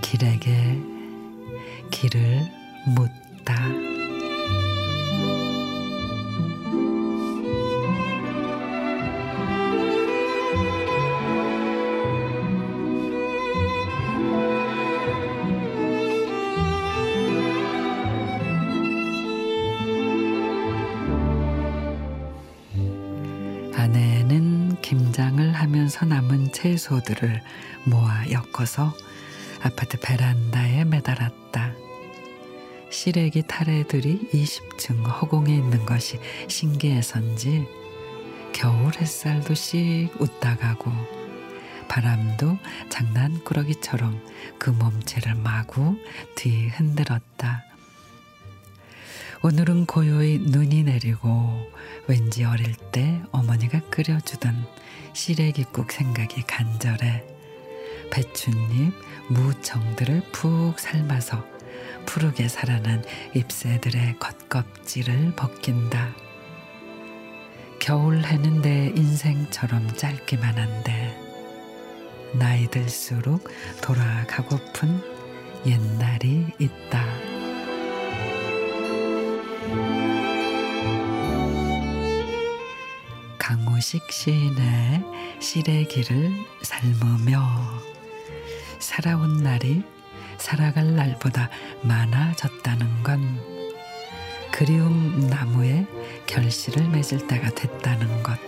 길에게 길을 묻다. 아내는 김장을 하면서 남은 채소들을 모아 엮어서 아파트 베란다에 매달았다. 시래기 타래들이 20층 허공에 있는 것이 신기해서인지 겨울 햇살도 씩 웃다 가고 바람도 장난꾸러기처럼 그 몸체를 마구 뒤 흔들었다. 오늘은 고요히 눈이 내리고 왠지 어릴 때 어머니가 끓여주던 시래기국 생각이 간절해 배춧잎, 무청들을 푹 삶아서 푸르게 살아난 잎새들의 겉껍질을 벗긴다. 겨울 해는 내 인생처럼 짧기만 한데 나이 들수록 돌아가고픈 옛날이 있다. 강우식 시인의 시래기를 삶으며 살아온 날이 살아갈 날보다 많아졌다는 건 그리움 나무에 결실을 맺을 때가 됐다는 것.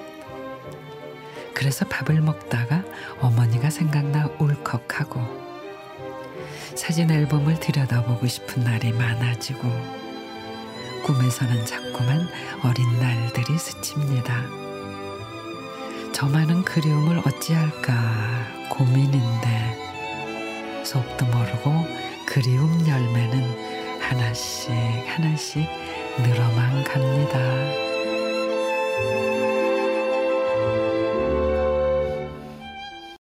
그래서 밥을 먹다가 어머니가 생각나 울컥하고 사진 앨범을 들여다보고 싶은 날이 많아지고 꿈에서는 자꾸만 어린 날들이 스칩니다. 저만은 그리움을 어찌할까 고민인데 속도 모르고 그리움 열매는 하나씩 하나씩 늘어만 갑니다.